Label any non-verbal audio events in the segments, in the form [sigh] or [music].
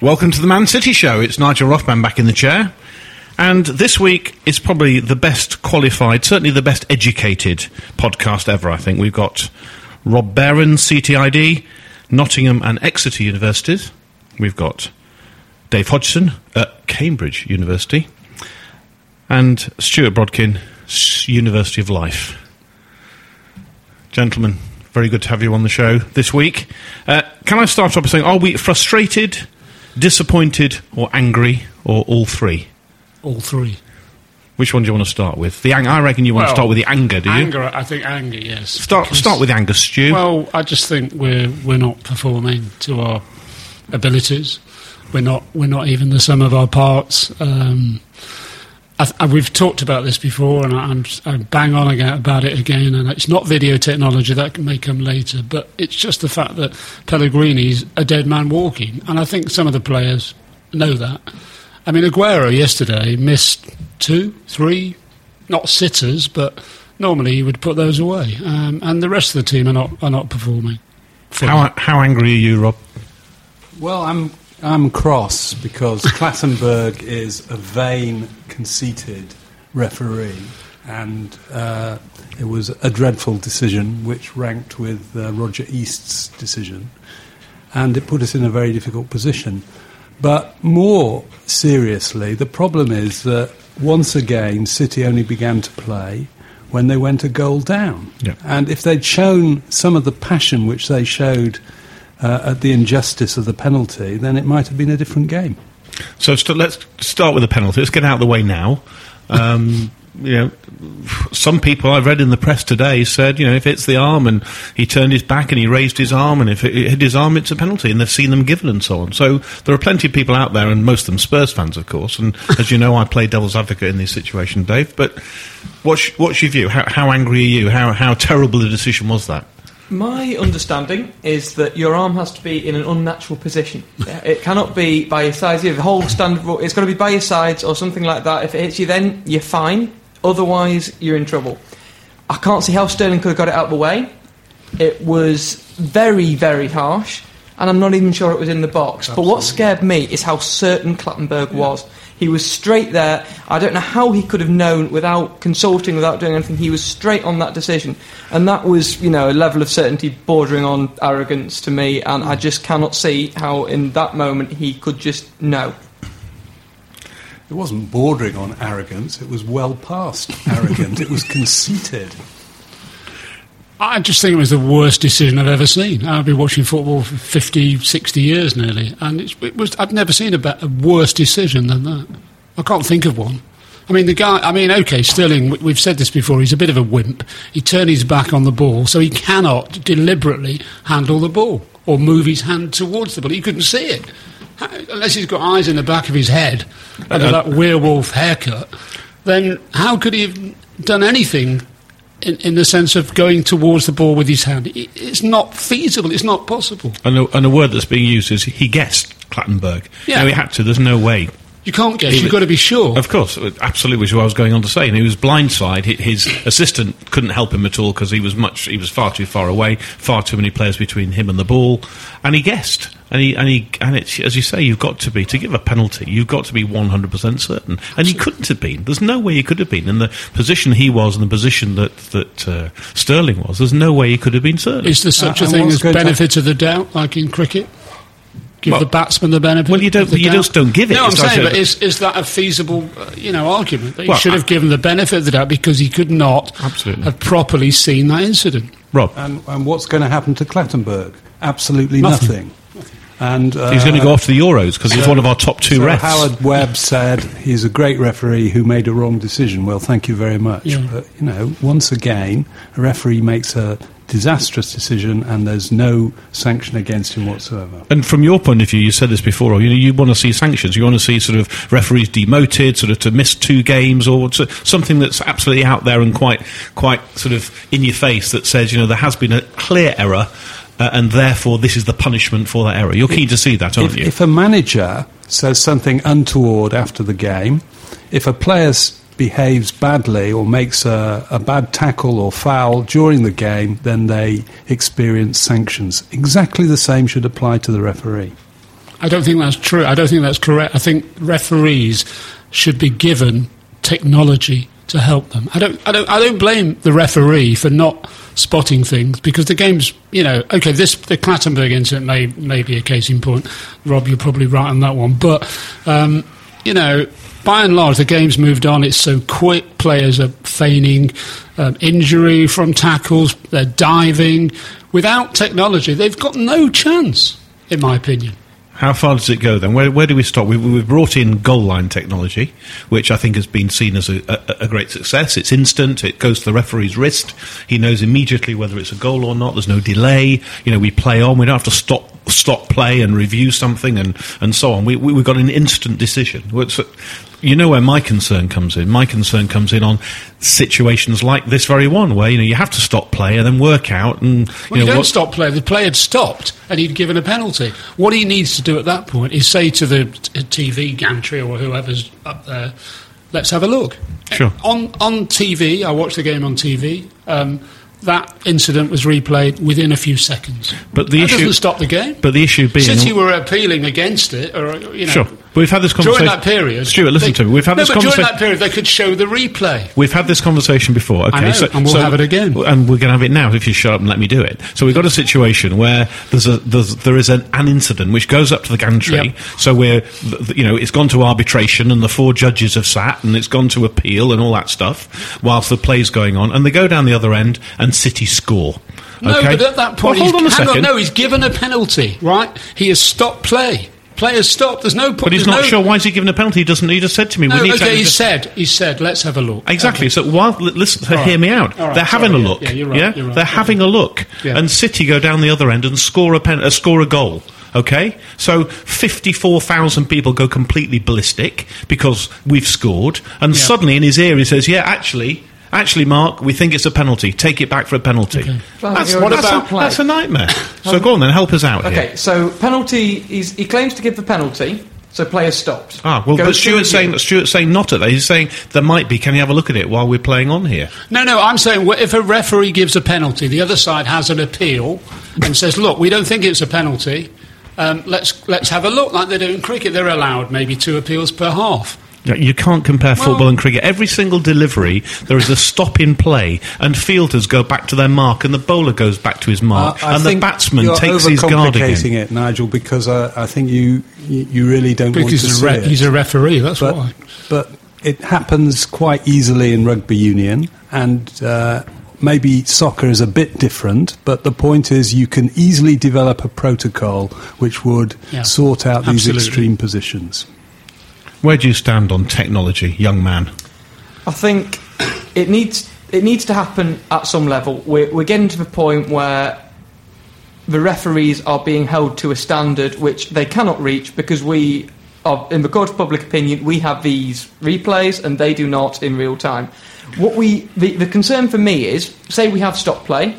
Welcome to the Man City Show. It's Nigel Rothband back in the chair. And this week is probably the best qualified, certainly the best educated podcast ever, I think. We've got Rob Behrens, CTID, Nottingham and Exeter Universities. We've got Dave Hodgson at Cambridge University. And Stuart Brodkin, University of Life. Gentlemen, very good to have you on the show this week. Uh, can I start off by saying, are we frustrated, disappointed, or angry, or all three? All three. Which one do you want to start with? The ang- I reckon you want to start with the anger, do you? Anger, I think anger, yes. Start Because- start with anger, Stu. Well, I just think we're we're not performing to our abilities. We're not we're not even the sum of our parts. Um, I, I, we've talked about this before, and I, I'm I bang on about it again. And it's not video technology that may come later, but it's just the fact that Pellegrini's a dead man walking, and I think some of the players know that. I mean, Aguero yesterday missed two, three, not sitters, but normally he would put those away. Um, and the rest of the team are not are not performing. how how angry are you, Rob? Well, I'm I'm cross because Clattenburg is a vain, conceited referee, and uh, it was a dreadful decision which ranked with uh, Roger East's decision, and it put us in a very difficult position. But more seriously, the problem is that once again, City only began to play when they went a goal down. Yeah. And if they'd shown some of the passion which they showed uh, at the injustice of the penalty, then it might have been a different game. So st- let's start with the penalty. Let's get out of the way now. Um, [laughs] you know, some people I've read in the press today said, you know, if it's the arm and he turned his back and he raised his arm, and if it hit his arm, it's a penalty, and they've seen them given and so on. So there are plenty of people out there, and most of them Spurs fans, of course. And [laughs] as you know, I play devil's advocate in this situation, Dave. But what's what's your view? How, how angry are you? How how terrible a decision was that? My understanding is that your arm has to be in an unnatural position. It cannot be by your sides. The whole standard it's got to be by your sides or something like that. If it hits you, then you're fine. Otherwise, you're in trouble. I can't see how Sterling could have got it out of the way. It was very, very harsh, and I'm not even sure it was in the box. But what scared me is how certain Clattenburg was. He was straight there. I don't know how he could have known without consulting, without doing anything. He was straight on that decision. And that was, you know, a level of certainty bordering on arrogance to me. And I just cannot see how, in that moment, he could just know. It wasn't bordering on arrogance, it was well past arrogant, it was conceited. I just think it was the worst decision I've ever seen. I've been watching football for 50, 60 years nearly, and it's, it was, I've never seen a, be- a worse decision than that. I can't think of one. I mean, the guy, I mean, okay, Sterling, we- we've said this before, he's a bit of a wimp. He turned his back on the ball, so he cannot deliberately handle the ball. or move his hand towards the ball. He couldn't see it. Unless he's got eyes in the back of his head and Uh, that werewolf haircut, then how could he have done anything in, in the sense of going towards the ball with his hand? It, it's not feasible. It's not possible. And a, and a word that's being used is he guessed Clattenburg. Yeah. No, he had to. There's no way. You can't guess. He You've got to be sure. Of course, absolutely, which is what I was going on to say. And he was blindside. His assistant couldn't help him at all because he was much. He was far too far away. Far too many players between him and the ball, and he guessed. And he and he and it's as you say, you've got to be to give a penalty. You've got to be one hundred percent certain, and he couldn't have been. There's no way he could have been in the position he was and the position that that uh, Sterling was. There's no way he could have been certain. Is there such Uh, a thing as going to- benefit of the doubt, like in cricket? Give Well- the batsman the benefit. Well, you don't- of the you doubt? just don't give it. No, I'm saying, but is, is that a feasible, uh, you know, argument that he Well, should I- have given the benefit of the doubt because he could not Absolutely. have properly seen that incident? Rob, And, and what's going to happen to Clattenburg? Absolutely Nothing. nothing. And uh, he's going to go off to the Euros because he's one of our top two so refs. Howard Webb said he's a great referee who made a wrong decision. Well, thank you very much. Yeah. But, you know, once again, a referee makes a disastrous decision and there's no sanction against him whatsoever. And from your point of view, you said this before. You know, you want to see sanctions. You want to see sort of referees demoted, sort of to miss two games, or to, something that's absolutely out there and quite, quite sort of in your face that says, you know, there has been a clear error, uh, and therefore this is the punishment for that error. You're keen to see that, aren't If, you? if a manager says something untoward after the game, if a player s- behaves badly or makes a, a bad tackle or foul during the game, then they experience sanctions. Exactly the same should apply to the referee. I don't think that's true. I don't think that's correct. I think referees should be given technology to help them. I don't, I don't, I don't blame the referee for not spotting things because the game's, you know, okay. This the Clattenburg incident may may be a case in point. Rob, you're probably right on that one, but um, you know. By and large, the game's moved on. It's so quick. Players are feigning um, injury from tackles. They're diving. Without technology, they've got no chance, in my opinion. How far does it go then? Where, where do we stop? We've, we've brought in goal line technology, which I think has been seen as a, a, a great success. It's instant. It goes to the referee's wrist. He knows immediately whether it's a goal or not. There's no delay. You know, we play on. We don't have to stop stop play and review something and, and so on. We, we, we've got an instant decision. You know where my concern comes in. My concern comes in on situations like this very one, where you know you have to stop play and then work out and you Well, you, know don't what- stop play. The play had stopped and he'd given a penalty. What he needs to do at that point is say to the TV gantry or whoever's up there, let's have a look. Sure. On, on TV, I watched the game on TV, um, that incident was replayed within a few seconds. But the that issue- doesn't stop the game. But the issue being, City were appealing against it, or you know, Sure. But we've had this during conversation. that period. Stuart, listen they- to me. We've had no, this but conversation. during that period, they could show the replay. We've had this conversation before. Okay, know, so, and we'll so- have it again. and we're going to have it now if you shut up and let me do it. So we've got a situation where there's a there's, there is an, an incident which goes up to the gantry. Yep. So we're you know it's gone to arbitration and the four judges have sat and it's gone to appeal and all that stuff whilst the play's going on and they go down the other end and City score. No, okay? but at that point, Well, hold on a second. no, he's given a penalty, right? He has stopped play. Play has stopped. There's no. Point. But he's not no, sure why is he given a penalty. He doesn't. He just said to me, No, "We need to." okay, have he a- said. He said, "Let's have a look." Exactly. Okay. So while listen, All hear me out. Right, They're having sorry, a look. yeah, you're right, you're right, they're yeah. having a look, Yeah. and City go down the other end and score a pen, uh, score a goal. Okay, so fifty-four thousand people go completely ballistic because we've scored, and Yeah. suddenly in his ear he says, "Yeah, actually." Actually, Mark, we think it's a penalty. Take it back for a penalty. Well, That's, you're- that's, what a, about play? that's a nightmare. [laughs] so go on then, help us out Okay, here. so penalty. He's, he claims to give the penalty, so player stopped. Ah, well, Goes but to Stuart's review. saying Stuart's saying not at that. He's saying there might be. Can you have a look at it while we're playing on here? No, no, I'm saying if a referee gives a penalty, the other side has an appeal and says, "Look, we don't think it's a penalty. Um, let's let's have a look." Like they do in cricket, they're allowed maybe two appeals per half. Yeah, You can't compare Well- football and cricket. Every single delivery, there is a stop in play, and fielders go back to their mark, and the bowler goes back to his mark, Uh, I and the think batsman you're takes his guard overcomplicating again. it, Nigel, because uh, I think you, you you really don't want Because to he's a, see re- it. he's a referee. That's but, why. but it happens quite easily in rugby union, and uh, maybe soccer is a bit different. But the point is, you can easily develop a protocol which would Yeah, sort out these absolutely. extreme positions. Where do you stand on technology, young man? I think it needs it needs to happen at some level. We're, we're getting to the point where the referees are being held to a standard which they cannot reach because we are, in the court of public opinion, we have these replays and they do not in real time. What we the, the concern for me is, say we have stop play,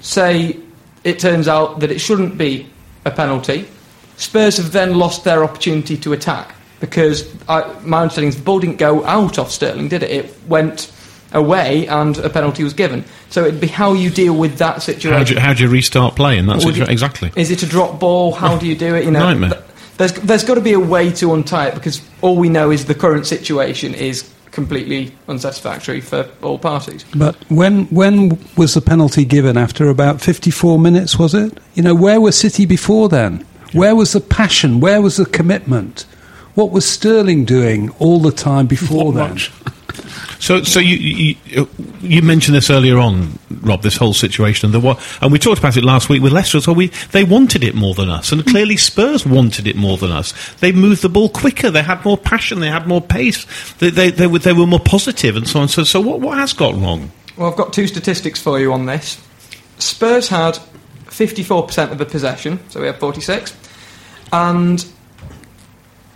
say it turns out that it shouldn't be a penalty. Spurs have then lost their opportunity to attack because I, my understanding is the ball didn't go out off Sterling, did it? It went away and a penalty was given. So it'd be how you deal with that situation. How do you, how do you restart playing? That's Would you- exactly. Is it a drop ball? How do you do it? You know, Nightmare. th- There's there's got to be a way to untie it because all we know is the current situation is completely unsatisfactory for all parties. But when when was the penalty given? After about 54 minutes, was it? You know, where was City before then? Where was the passion? Where was the commitment? What was Sterling doing all the time before Not then? So, so you, you you mentioned this earlier on, Rob. This whole situation, and the what, and we talked about it last week with Leicester. So we they wanted it more than us, and clearly Spurs wanted it more than us. They moved the ball quicker. They had more passion. They had more pace. They they, they, were, they were more positive, and so on. So, so what what has gone wrong? Well, I've got two statistics for you on this. Spurs had 54% of the possession, so we had 46. And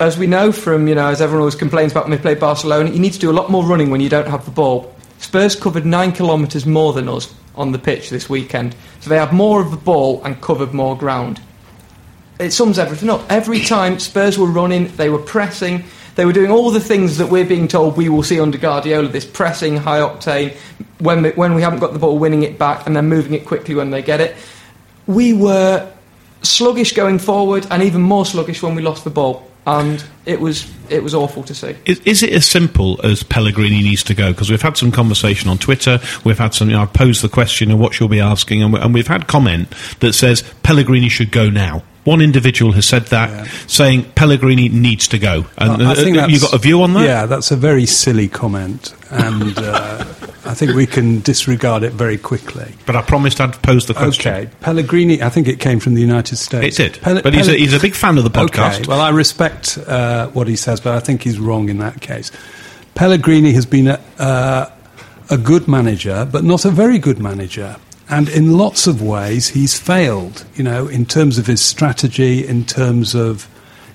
as we know from, you know, as everyone always complains about when they play Barcelona, you need to do a lot more running when you don't have the ball. Spurs covered nine kilometres more than us on the pitch this weekend. So they had more of the ball and covered more ground. It sums everything up. Every time Spurs were running, they were pressing, they were doing all the things that we're being told we will see under Guardiola this pressing, high octane, when we, when we haven't got the ball, winning it back and then moving it quickly when they get it. We were sluggish going forward and even more sluggish when we lost the ball. And it was, it was awful to see. Is, is it as simple as Pellegrini needs to go? Because we've had some conversation on Twitter. We've had some. You know, I've posed the question of what you'll be asking, and, we, and we've had comment that says Pellegrini should go now. One individual has said that, Yeah. saying Pellegrini needs to go. And I- I think uh, you that's- got a view on that? Yeah, that's a very silly comment, and uh, I think we can disregard it very quickly. But I promised I'd pose the question. Okay, Pellegrini. I think it came from the United States. It did. Pelle- but he's a, he's a big fan of the podcast. Okay, well, I respect uh, what he says, but I think he's wrong in that case. Pellegrini has been a, uh, a good manager, but not a very good manager. And in lots of ways, he's failed, you know, in terms of his strategy, in terms of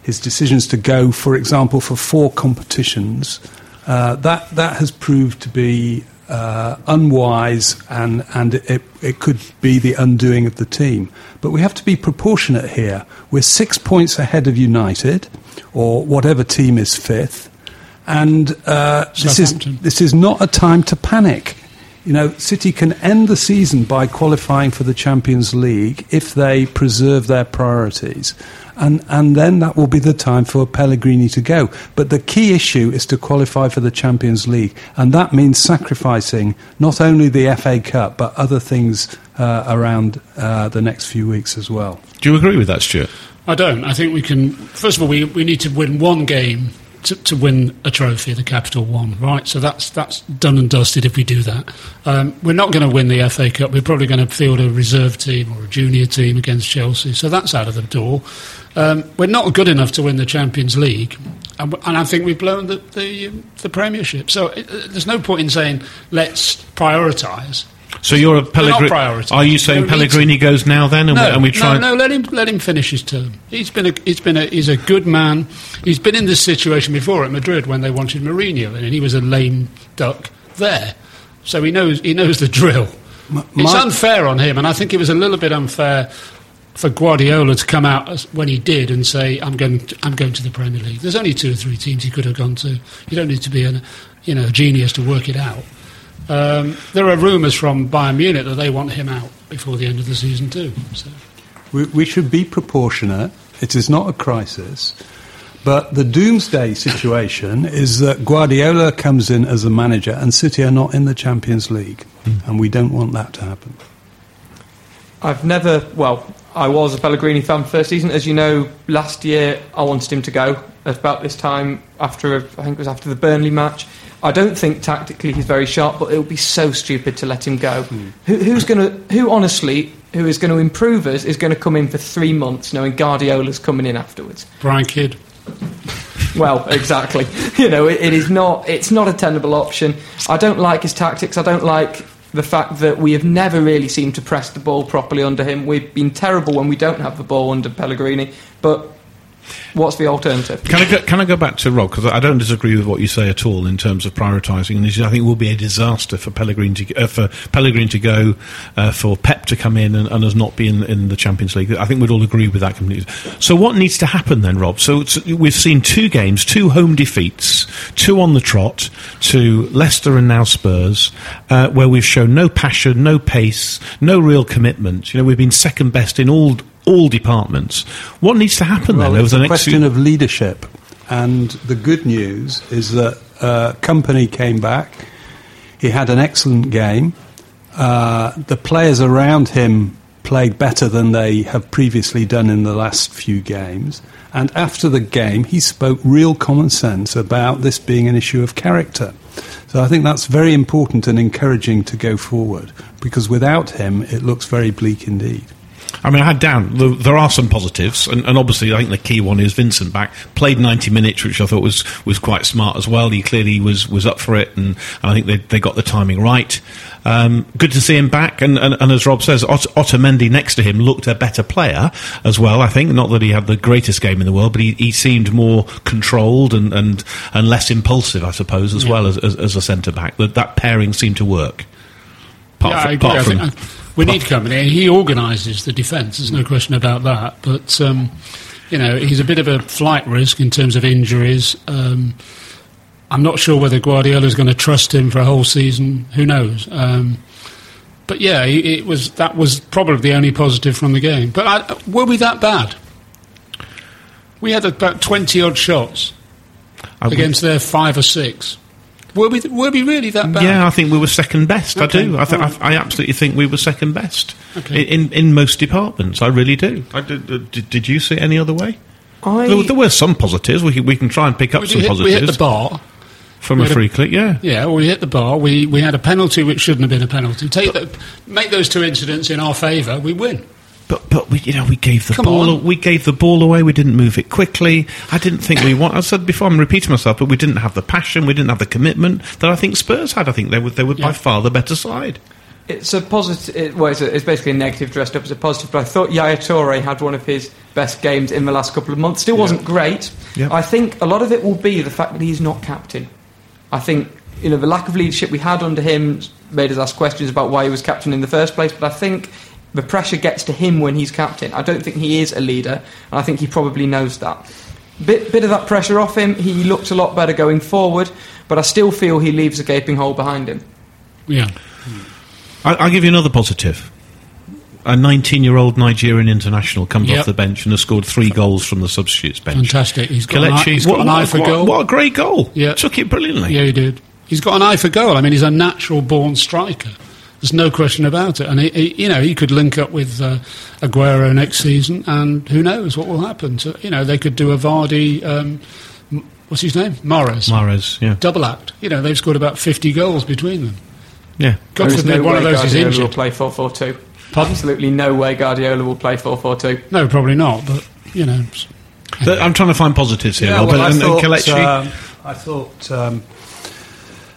his decisions to go, for example, for four competitions. Uh, that, that has proved to be uh, unwise and, and it, it could be the undoing of the team. But we have to be proportionate here. We're six points ahead of United, or whatever team is fifth. And uh, this, is, this is not a time to panic. You know, City can end the season by qualifying for the Champions League if they preserve their priorities. And, and then that will be the time for Pellegrini to go. But the key issue is to qualify for the Champions League. And that means sacrificing not only the FA Cup, but other things uh, around uh, the next few weeks as well. Do you agree with that, Stuart? I don't. I think we can. First of all, we, we need to win one game to, to win a trophy, the Capital One, right? So that's that's done and dusted if we do that. Um, we're not going to win the FA Cup. We're probably going to field a reserve team or a junior team against Chelsea. So that's out of the door. Um, we're not good enough to win the Champions League. And, and I think we've blown the, the, the Premiership. So it, uh, there's no point in saying, let's prioritise. So you're a not Pellegrini. Are you saying Pellegrini goes now then, and, No, we, and we try? no, no. Let him let him finish his term. He's been a he's been a he's a good man. He's been in this situation before at Madrid when they wanted Mourinho, and he was a lame duck there. So he knows he knows the drill. it's my- unfair on him, and I think it was a little bit unfair for Guardiola to come out when he did and say, "I'm going to, I'm going to the Premier League." There's only two or three teams he could have gone to. You don't need to be a you know a genius to work it out. Um, there are rumours from Bayern Munich that they want him out before the end of the season too. So. We, we should be proportionate. It is not a crisis. But the doomsday situation [laughs] is that Guardiola comes in as a manager and City are not in the Champions League. And we don't want that to happen. I've never, well, I was a Pellegrini fan first season. As you know, last year I wanted him to go at about this time after, I think it was after the Burnley match. I don't think tactically he's very sharp, but it would be so stupid to let him go. Hmm. Who, who's going to, who honestly, who is going to improve us is going to come in for three months knowing Guardiola's coming in afterwards. Brian Kidd. Well, [laughs] exactly. you know, it, it is not. It's not a tenable option. I don't like his tactics. I don't like the fact that we have never really seemed to press the ball properly under him. We've been terrible when we don't have the ball under Pellegrini, but what's the alternative? Can I go, can I go back to Rob because I don't disagree with what you say at all in terms of prioritising, and I think it will be a disaster for Pellegrini to uh, for Pellegrini to go, uh, for Pep to come in and, and us not be in, in the Champions League. I think we'd all agree with that completely. So what needs to happen then, Rob? So we've seen two games, two home defeats, two on the trot to Leicester and now Spurs, uh, where we've shown no passion, no pace, no real commitment. You know, we've been second best in all all departments. What needs to happen Well, then over it's the a next question few- of leadership. And the good news is that uh, Kompany came back. He had an excellent game. Uh, the players around him played better than they have previously done in the last few games. And after the game, he spoke real common sense about this being an issue of character. So I think that's very important and encouraging to go forward because without him, it looks very bleak indeed. I mean, I had down. There, there are some positives, and, and obviously, I think the key one is Vincent back. Played 90 minutes, which I thought was, was quite smart as well. He clearly was, was up for it, and, I think they, they got the timing right. Um, good to see him back, and, and, and as Rob says, Ot- Otamendi next to him looked a better player as well. I think not that he had the greatest game in the world, but he, he seemed more controlled and, and, and less impulsive, I suppose, as Yeah. well as, as, as a centre back. That that pairing seemed to work. Apart Yeah, fr- I apart I from- think, uh, we need Kompany. He organises the defence. There's no question about that. But um, you know, he's a bit of a flight risk in terms of injuries. Um, I'm not sure whether Guardiola is going to trust him for a whole season. Who knows? Um, but yeah, it was that was probably the only positive from the game. But I, were we that bad? We had about twenty odd shots I would- against their five or six. Were we? Were we really that bad? Yeah, I think we were second best. Okay, I do. I, th- right. I, I absolutely think we were second best Okay. in, in most departments. I really do. I did, did, did you see it any other way? I, There, there were some positives. We can, we can try and pick up We, some hit, we positives hit the bar. from a had a- free click. Yeah. Yeah, well, we hit the bar. We we had a penalty which shouldn't have been a penalty. Take the, make those two incidents in our favour, we win. But but we you know we gave the Come ball on. we gave the ball away. We didn't move it quickly. I didn't think we want. I said before. I'm repeating myself, but we didn't have the passion. We didn't have the commitment that I think Spurs had. I think they were they were by far the better side. It's a positive. It, well, it's, a, it's basically a negative dressed up as a positive. But I thought Yaya Toure had one of his best games in the last couple of months. Still wasn't great. Yeah. I think a lot of it will be the fact that he's not captain. I think you know the lack of leadership we had under him made us ask questions about why he was captain in the first place. But I think the pressure gets to him when he's captain. I don't think he is a leader, and I think he probably knows that. Bit, bit of that pressure off him. He looked a lot better going forward, but I still feel he leaves a gaping hole behind him. Yeah, I, I'll give you another positive. A 19 year old Nigerian international comes Yep. off the bench and has scored three goals from the substitutes bench. fantastic. He's got, an eye, he's got what, an eye what- for what- goal. What a great goal. Yeah. Took it brilliantly. Yeah, he did. He's got an eye for goal. I mean, he's a natural born striker. There's no question about it. And he, he, you know, he could link up with uh, Aguero next season, and who knows what will happen. So, you know, they could do a Vardy. Um, what's his name? Mares. Mahrez, yeah. Double act. You know, they've scored about 50 goals between them. Yeah. God There is forbid no one of those is Guardiola will play 4 4 2. Pardon? Absolutely no way Guardiola will play 4 4 2. No, probably not. But you know, s- I'm trying to find positives here, Yeah, Rob. well, I and, and thought, um, I thought um,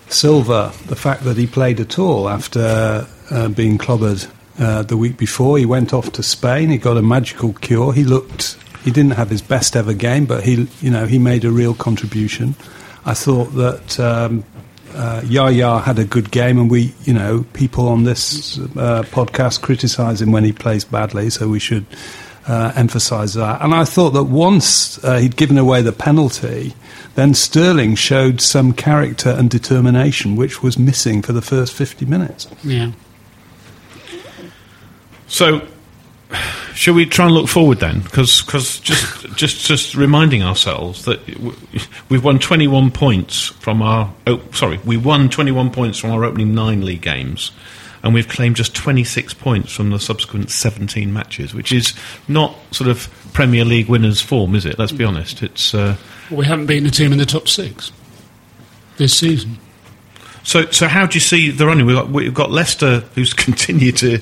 Silva, the fact that he played at all after uh, being clobbered uh, the week before, he went off to Spain. He got a magical cure. He looked. He didn't have his best ever game, but he, you know, he made a real contribution. I thought that um, uh, Yaya had a good game, and we, you know, people on this uh, podcast criticise him when he plays badly, so we should uh, emphasise that. And I thought that once uh, he'd given away the penalty, then Sterling showed some character and determination, which was missing for the first 50 minutes. yeah. So, shall we try and look forward then? Because just just just reminding ourselves that we've won 21 points from our oh sorry we won 21 points from our opening nine league games, and we've claimed just 26 points from the subsequent 17 matches, which is not sort of Premier League winners' form, is it? Let's be honest. It's uh, We haven't beaten a team in the top six this season. So, so how do you see the running? We've got, we've got Leicester, who's [laughs] continued to,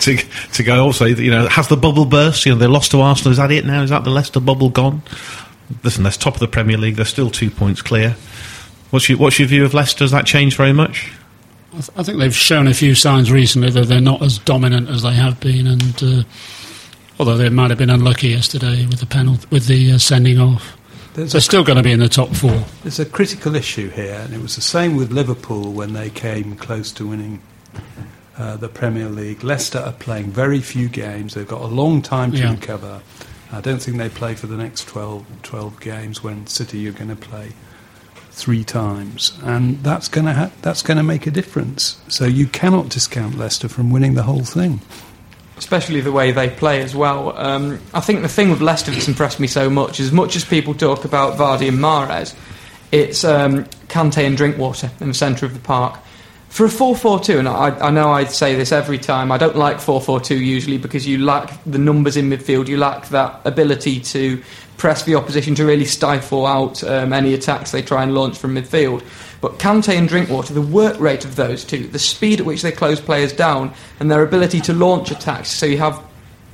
to to go. Also, you know, has the bubble burst? You know, they lost to Arsenal. Is that it now? Is that the Leicester bubble gone? Listen, they're top of the Premier League. They're still two points clear. What's your What's your view of Leicester? Has that changed very much? I, th- I think they've shown a few signs recently that they're not as dominant as they have been, and uh, although they might have been unlucky yesterday with the penalty, with the uh, sending off, There's they're still going to be in the top four. there's a critical issue here, and it was the same with Liverpool when they came close to winning uh, the Premier League. Leicester are playing very few games. They've got a long time to Yeah. recover. I don't think they play for the next 12, 12 games when City are going to play three times, and that's going to ha- that's going to make a difference. So you cannot discount Leicester from winning the whole thing. especially the way they play as well. Um, I think the thing with Leicester that's impressed me so much, as much as people talk about Vardy and Mahrez, it's um, Kante and Drinkwater in the centre of the park. For a 4 4 2, and I, I know I say this every time, I don't like 4 4 2 usually because you lack the numbers in midfield, you lack that ability to press the opposition to really stifle out um, any attacks they try and launch from midfield. But Kante and Drinkwater, the work rate of those two, the speed at which they close players down, and their ability to launch attacks. So you have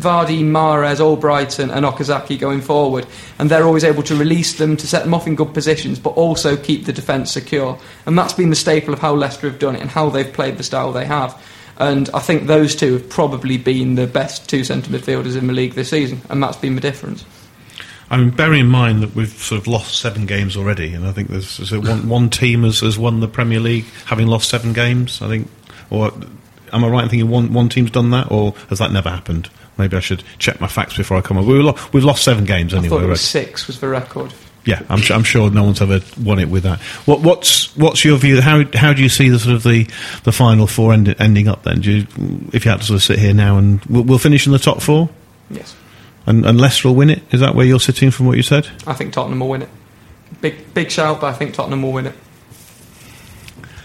Vardy, Mahrez, Albrighton, and Okazaki going forward, and they're always able to release them to set them off in good positions, but also keep the defence secure. And that's been the staple of how Leicester have done it and how they've played the style they have. And I think those two have probably been the best two centre midfielders in the league this season, and that's been the difference. I mean, bearing in mind that we've sort of lost seven games already, and I think there's, one, one team has, has won the Premier League having lost seven games. I think, or am I right in thinking one one team's done that, or has that never happened? Maybe I should check my facts before I come on. We lo- we've lost seven games I anyway. thought it was six was the record. Yeah, I'm, su- I'm sure no one's ever won it with that. What, what's what's your view? How how do you see the sort of the, the final four end, ending up? Then, do you, if you had to sort of sit here now and we'll, we'll finish in the top four, Yes. and, and Leicester will win it. Is that where you're sitting from what you said? I think Tottenham will win it. Big, big shout, but I think Tottenham will win it.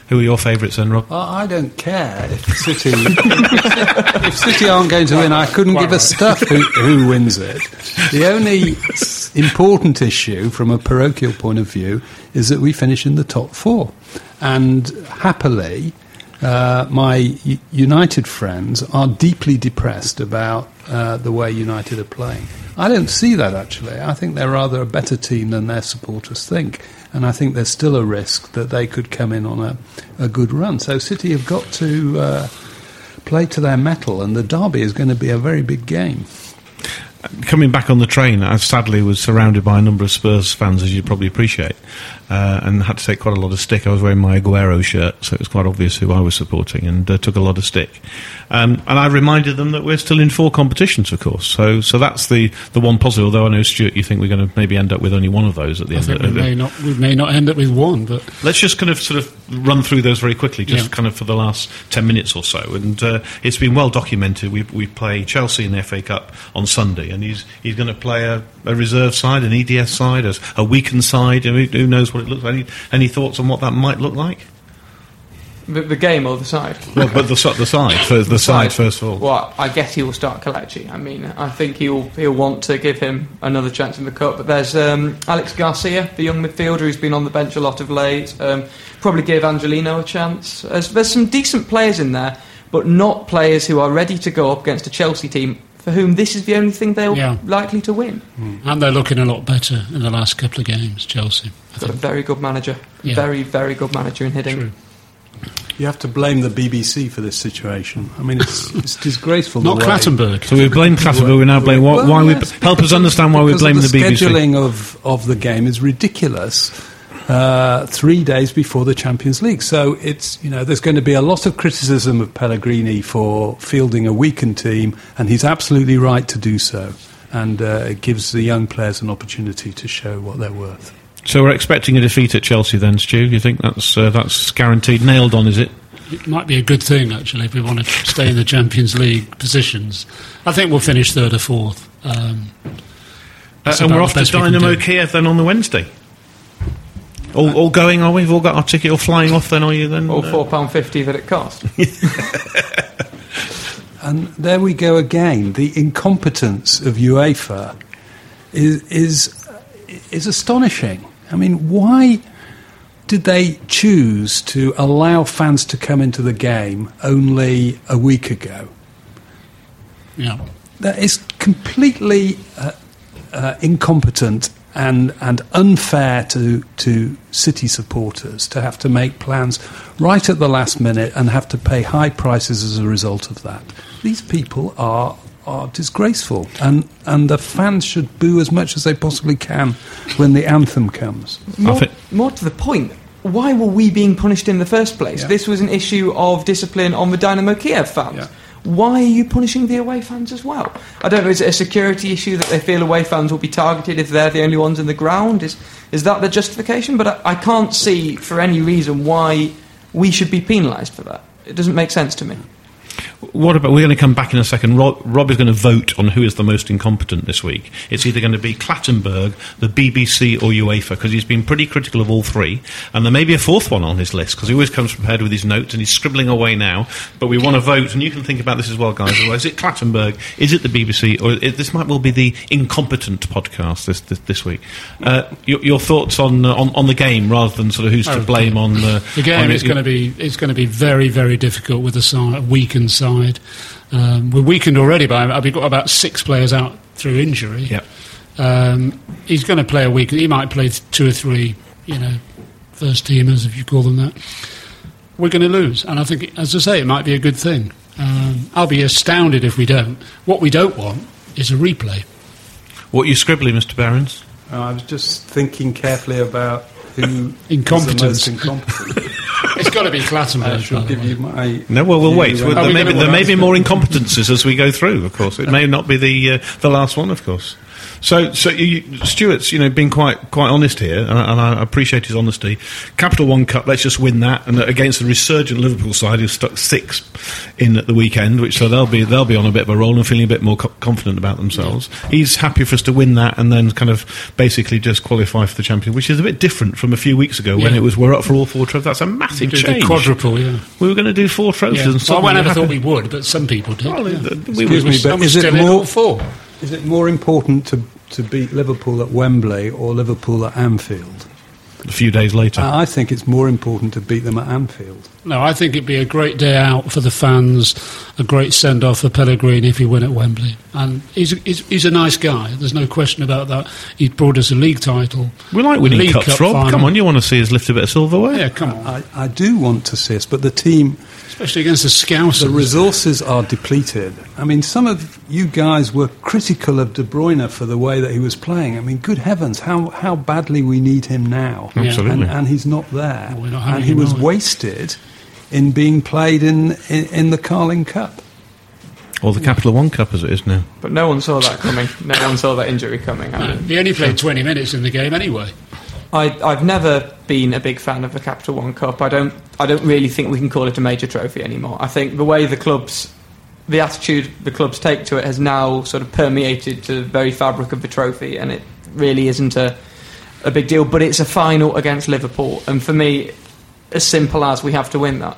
Who are your favourites then, Rob? Well, I don't care if City [laughs] if City aren't going to win. I couldn't give a stuff who, who wins it. The only important issue, from a parochial point of view, is that we finish in the top four, and happily. Uh, my U- United friends are deeply depressed about uh, the way United are playing. I don't see that actually. I think they're rather a better team than their supporters think, and I think there's still a risk that they could come in on a, a good run. So City have got to uh, play to their mettle, and the derby is going to be a very big game. Coming back on the train, I sadly was surrounded by a number of Spurs fans, as you probably appreciate, uh, and had to take quite a lot of stick. I was wearing my Aguero shirt, so it was quite obvious who I was supporting, and uh, took a lot of stick. Um, and I reminded them that we're still in four competitions, of course. So, so that's the, the one positive. Although I know Stuart, you think we're going to maybe end up with only one of those at the I end. of we may not we may not end up with one, but Let's just kind of sort of run through those very quickly, just Yeah. kind of for the last 10 minutes or so. And uh, it's been well documented. We, we play Chelsea in the FA Cup on Sunday, and he's, he's going to play a, a reserve side, an EDS side, a, a weakened side. I mean, who knows what it looks like? Any, any thoughts on what that might look like? The, the game or the side? Well, but the, the side, first, the, side, first of all. Well, I guess he will start Kelechi. I mean, I think he'll he'll want to give him another chance in the cup. But there's um, Alex Garcia, the young midfielder who's been on the bench a lot of late. Um, probably give Angelino a chance. There's, there's some decent players in there, but not players who are ready to go up against a Chelsea team for whom this is the only thing they're Yeah. likely to win. and they're looking a lot better in the last couple of games. Chelsea, I Got a very good manager, Yeah. very very good manager in Hiddink. True. You have to blame the BBC for this situation. I mean, it's, [laughs] it's disgraceful. Not the Clattenburg. So we've blamed Clattenburg, we now blame why, Well, why yes, we help us understand why we're because of blaming the, the BBC. scheduling of, of the game is ridiculous. Uh, three days before the Champions League, so it's you know there's going to be a lot of criticism of Pellegrini for fielding a weakened team, and he's absolutely right to do so. And uh, it gives the young players an opportunity to show what they're worth. So we're expecting a defeat at Chelsea then, Stu? You think that's uh, that's guaranteed, nailed on? Is it? It might be a good thing actually if we want to stay in the Champions League positions. I think we'll finish third or fourth. Um, Uh, and we're off to best we can Dynamo. Kiev then on the Wednesday. All, all going, are we? We've all got our ticket all flying off then, are you then? Or Uh, four pound fifty that it cost. [laughs] And there we go again. The incompetence of UEFA is is is astonishing. I mean, why did they choose to allow fans to come into the game only a week ago? yeah. That is completely uh, uh, incompetent and and unfair to to City supporters to have to make plans right at the last minute and have to pay high prices as a result of that. These people are are disgraceful, and and the fans should boo as much as they possibly can when the anthem comes. More, more to the point, why were we being punished in the first place? Yeah. This was an issue of discipline on the Dynamo Kiev fans. Why are you punishing the away fans as well? I don't know. Is it a security issue that they feel away fans will be targeted if they're the only ones in the ground? Is is that the justification? But I, I can't see for any reason why we should be penalised for that. It doesn't make sense to me. What about? We're going to come back in a second. Rob, Rob is going to vote on who is the most incompetent this week. It's either going to be Clattenburg, the BBC, or UEFA because he's been pretty critical of all three. And there may be a fourth one on his list because he always comes prepared with his notes and he's scribbling away now. But we want to vote, and you can think about this as well, guys. Is it Clattenburg? Is it the BBC? Or it, this might well be the incompetent podcast this this, this week. Uh, your, your thoughts on, uh, on on the game rather than sort of who's to Oh, blame on uh, The game on is going to be it's going to be very very difficult with a, side, a weakened side. Um, we're weakened already by we've got about six players out through injury. Yep. Um, he's going to play a week. He might play two or three, you know, first teamers if you call them that. We're going to lose, and I think, as I say, it might be a good thing. Um, I'll be astounded if we don't. What we don't want is a replay. What are you scribbling, Mr. Behrens? Uh, I was just thinking carefully about who Incompetence. is incompetent. It's got to be I Clattenburg. shall by give you my. No, well, we'll wait. Well, there, may be, there may be more incompetences as we go through. Of course, it may not be the uh, the last one. Of course. So, so you, Stuart's, you know, been quite quite honest here, and I, and I appreciate his honesty. Capital One Cup, let's just win that, and against the resurgent Liverpool side who stuck six in at the weekend, which so they'll be they'll be on a bit of a roll and feeling a bit more co- confident about themselves. He's happy for us to win that, and then kind of basically just qualify for the champion, which is a bit different from a few weeks ago when Yeah. it was we're up for all four trophies. That's a massive change. quadruple, yeah. We were going to do four trophies. yeah. and Well, I never thought we would, but some people did. Well, yeah. we Excuse were- me, but is it more four? Is it more important to to beat Liverpool at Wembley or Liverpool at Anfield? a few days later. I think it's more important to beat them at Anfield. No, I think it'd be a great day out for the fans, a great send off for Pellegrini if he win at Wembley. And he's a, he's, he's a nice guy, there's no question about that. He brought us a league title. we like winning League cups, Cup Rob. final. Come on, you want to see us lift a bit of silverware? Yeah, come on. I, I do want to see us, but the team, Especially against the Scousers. the resources are depleted. I mean, some of you guys were critical of De Bruyne for the way that he was playing. I mean, good heavens, how, how badly we need him now. Absolutely. And, and he's not there. Well, we're not and he was are we? wasted in being played in, in, in the Carling Cup. Or the Capital One Cup as it is now. But no one saw that coming. No one saw that injury coming. I No, he only played 20 minutes in the game anyway. I, I've never been a big fan of the Capital One Cup. I don't. I don't really think we can call it a major trophy anymore. I think the way the clubs, the attitude the clubs take to it has now sort of permeated to the very fabric of the trophy, and it really isn't a a big deal. But it's a final against Liverpool, and for me, as simple as we have to win that.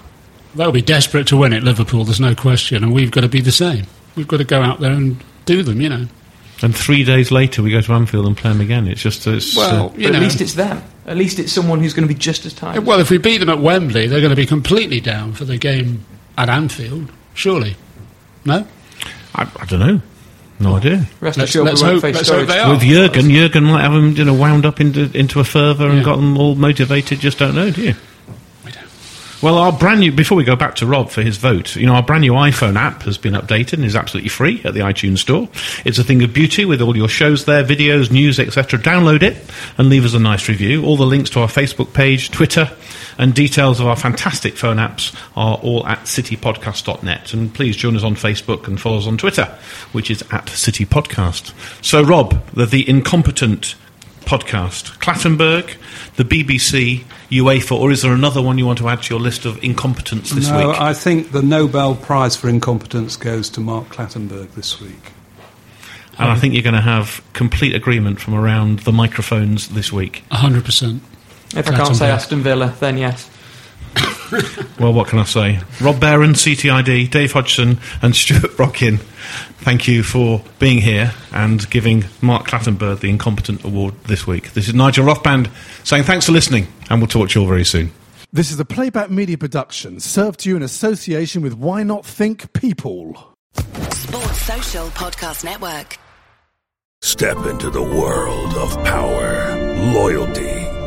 They'll be desperate to win it, Liverpool, there's no question. And we've got to be the same. We've got to go out there and do them, you know. And three days later, we go to Anfield and play them again. It's just it's, Well, uh, you know. at least it's them. At least it's someone who's going to be just as tired. Well, if we beat them at Wembley, they're going to be completely down for the game at Anfield, surely. No? I, I don't know. No idea. Rest let's- assured, let's we won't hope- let's hope they are. With Jurgen, Jurgen might have them, you know, wound up into into a fervour and Yeah. got them all motivated. Just don't know, do you? Well, our brand new, before we go back to Rob for his vote, you know, our brand new iPhone app has been updated and is absolutely free at the iTunes Store. It's a thing of beauty with all your shows there, videos, news, etc. Download it and leave us a nice review. All the links to our Facebook page, Twitter, and details of our fantastic phone apps are all at citypodcast.net. And please join us on Facebook and follow us on Twitter, which is at City Podcast. So, Rob, the, the incompetent podcast, Clattenburg, the BBC, UEFA, or is there another one you want to add to your list of incompetence this no, week? I think the Nobel Prize for incompetence goes to Mark Clattenburg this week. and I think you're going to have complete agreement from around the microphones this week. 100%. If I can't say Aston Villa, then yes. Well, what can I say? Rob Behrens, CTID, Dave Hodgson, and Stuart Brodkin, thank you for being here and giving Mark Clattenburg the Incompetent Award this week. This is Nigel Rothband saying thanks for listening, and we'll talk to you all very soon. This is a playback media production served to you in association with Why Not Think People. Sports Social Podcast Network. Step into the world of power, loyalty,